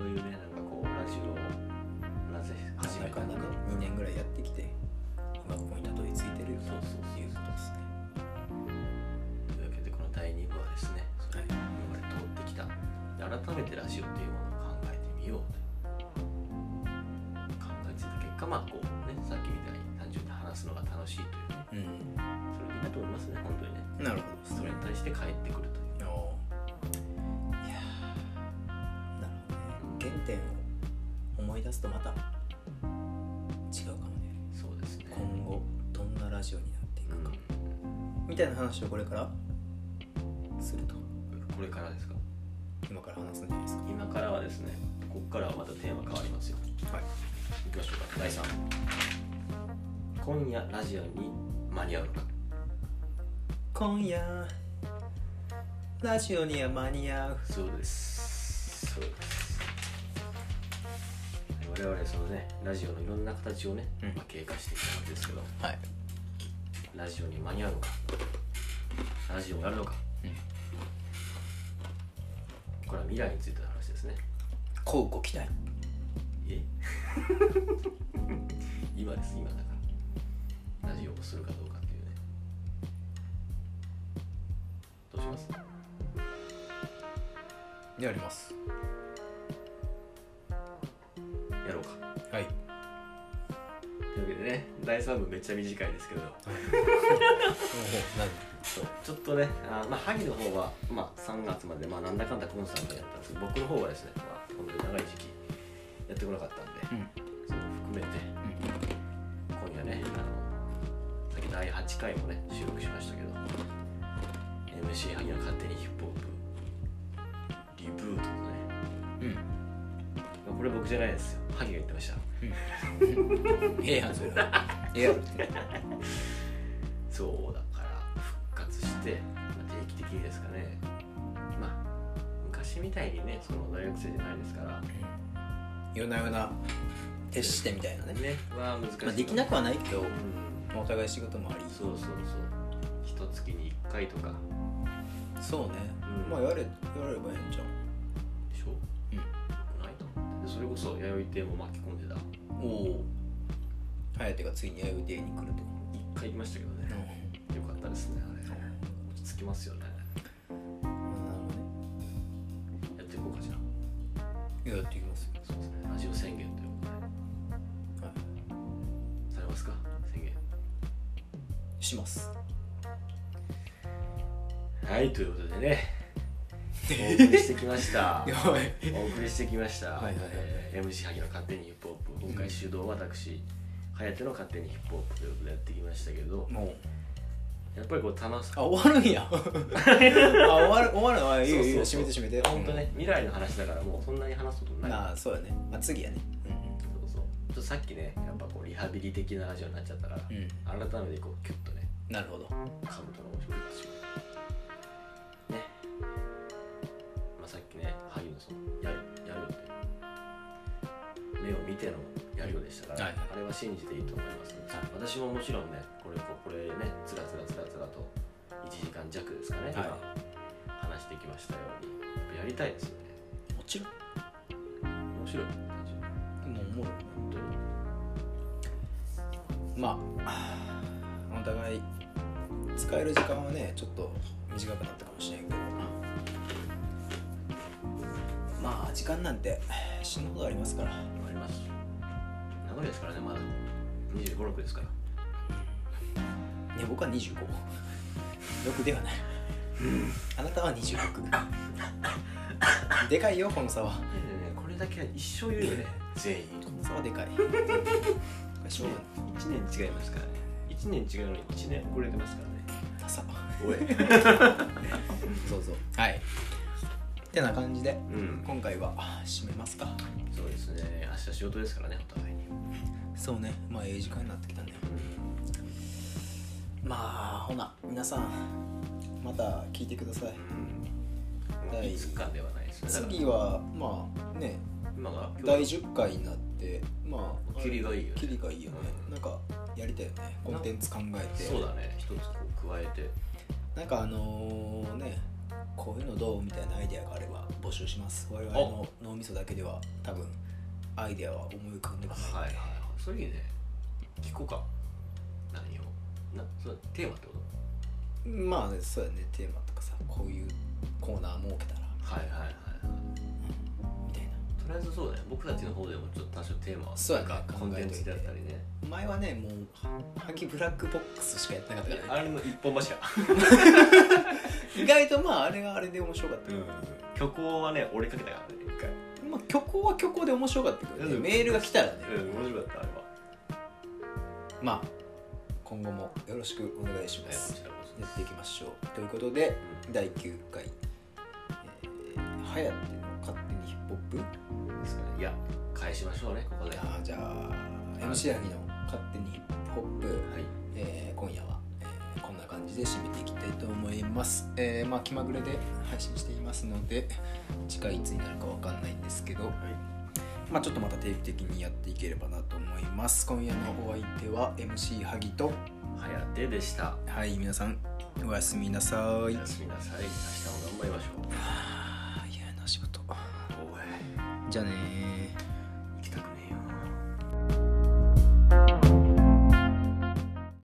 そういうねなんかこうラジオをなぜ始めたなかなか2年ぐらいやってきて今ここにそうそうそういうことですねというわけでこの第2部はですねそれ今まで通ってきた改めてラジオっていうものを考えてみようと考えてた結果まあこうねさっきみたいに単純に話すのが楽しいといううんそれでいいなと思いますね本当にねなるほどそれに対して返ってくるといういやなるほどね原点を思い出すとまたラジオになっていくうんか、みたいな話をこれから？すると。これからですか？今から話すんじゃないですか。今からはですねここからはまたテーマ変わりますよ。はい。いきましょうか。第3今夜ラジオに間に合うのか。今夜ラジオには間に合う。そうです。そうです。我々そのねラジオのいろんな形をね、うん。まあ、経過してきたわけですけど。はいラジオに間に合うのか？ラジオをやるのか、うん。これは未来についての話ですね。こうご期待。え。今です今だから。ラジオをするかどうかっていうね。どうします？やります。というわけでね第3部めっちゃ短いですけど。何そう。ちょっとねあまあ萩の方は、まあ、3月まで、まあ、なんだかんだコンスタントにやったんですけど僕の方はですね、まあ、本当に長い時期やってこなかったんで、それも含めて、今夜ねあのさっき第8回もね収録しましたけど MC 萩の勝手にヒップホップリブートのねうん。まあこれ僕じゃないですよ。萩が言ってましたええやんそれは。ええや。ろそうだから復活して、まあ、定期的にですかね。まあ昔みたいにねその大学生じゃないですから。夜な夜な徹してみたいなね。ね。は難しい、まあ、できなくはないけど、うん。まあお互い仕事もあり。そうそうそう。一月に1回とか。そうね、うん。まあやれやればええんちゃでしょ？それこそ弥生亭も巻き込んでた。うおお颯がついに弥生亭に来ると、1回行きましたけどね、よかったですねあれ。落ち着きますよね。やっていこうかじゃあ。やっていきますよ。そうですね。ラジオ宣言ということで。はい。されますか？宣言。します。はいということでねお送りしてきました。やばい。お送りしてきました、はいはいはい。えー MC 萩の勝手にヒップホップ今回主導は私颯の勝手にヒップホップということでやってきましたけどもう。やっぱりこう楽しあ終わるんや。あ終わる終わるあいいよいいよ。そうそうそう。閉めて閉めて。本当ね未来の話だからもうそんなに話すことうんないまあそうやね、まあ、次やね。そうそう。ちょっとさっきねやっぱこうリハビリ的なラジオになっちゃったから、うん、うん、改めてこうキュッとねなるほど。カブトの面白いさっきね萩のそのやるやるって目を見てのやるようでしたから、はい。はいあれは信じていいと思います、私ももちろんねこれここれねつらつらつらつらと1時間弱ですかね、はい。今話してきましたように。やりたいですよね。もちろん。面白い。単純にもうおもろい本当に。まあお互い使える時間はねちょっと短くなったかもしれんけどまあ時間なんて死ぬほどありますから。あります。名古屋ですからねまだ。2 5 6ですから。いや僕は256ではない。あなたは26でかいよこの差は。ねこれだけは一生言うよね。全員。この差はでかい。これしょうがない1年違いますからね。1年違うのに1年遅れてますからね。ダサ。おい。そうそう。はいてな感じでうん。今回は締めますか。そうですね。明日仕事ですからねお互いに。そうね。まあええ時間になってきたねまあほな皆さんまた聞いてください。うん。いつかではないですね。次はまあね。今が第10回になってまあキリがいいよね。キリがいいよね。なんかやりたいよね。コンテンツ考えて。そうだね。一つこう加えて。なんかあのねこういうのどうみたいなアイデアがあれば募集します。我々の脳みそだけでは多分アイデアは思い浮かんでこない。はいはいはい。それいいね聞こうか。何を。なそうテーマってこと？まあねそうやね。テーマとかさこういうコーナー設けたら。はいはいはいはいりあえずそうだね僕たちの方でもちょっと多少テーマはそうやね。かコンテンツであったりね。前はねもうハギブラックボックスしかやってなかったからね。あれの一本柱。意外とまああれがあれで面白かった、虚構はね折りかけたからね。一回。まあ虚構は虚構で面白かったけどメールが来たらね、うん面白かったあれは。まあ今後もよろしくお願いします、やっていきましょう。ということで、第9回「えー、はやっての勝手にヒップですかね。いや返しましょうねここ」で。はあーじゃあ MC ヤギの勝手にヒップホップ、い。えー今夜は、えーこんな感じで締めていきたいと思います、えーまあ気まぐれで配信していますので次回いつになるかわかんないんですけど、まあちょっとまた定期的にやっていければなと思います。今夜のお相手は MC ハギとはやてでした。はい皆さんおやすみなさい。おやすみなさい。明日も頑張りましょう。あじゃあね行きたくねえよ。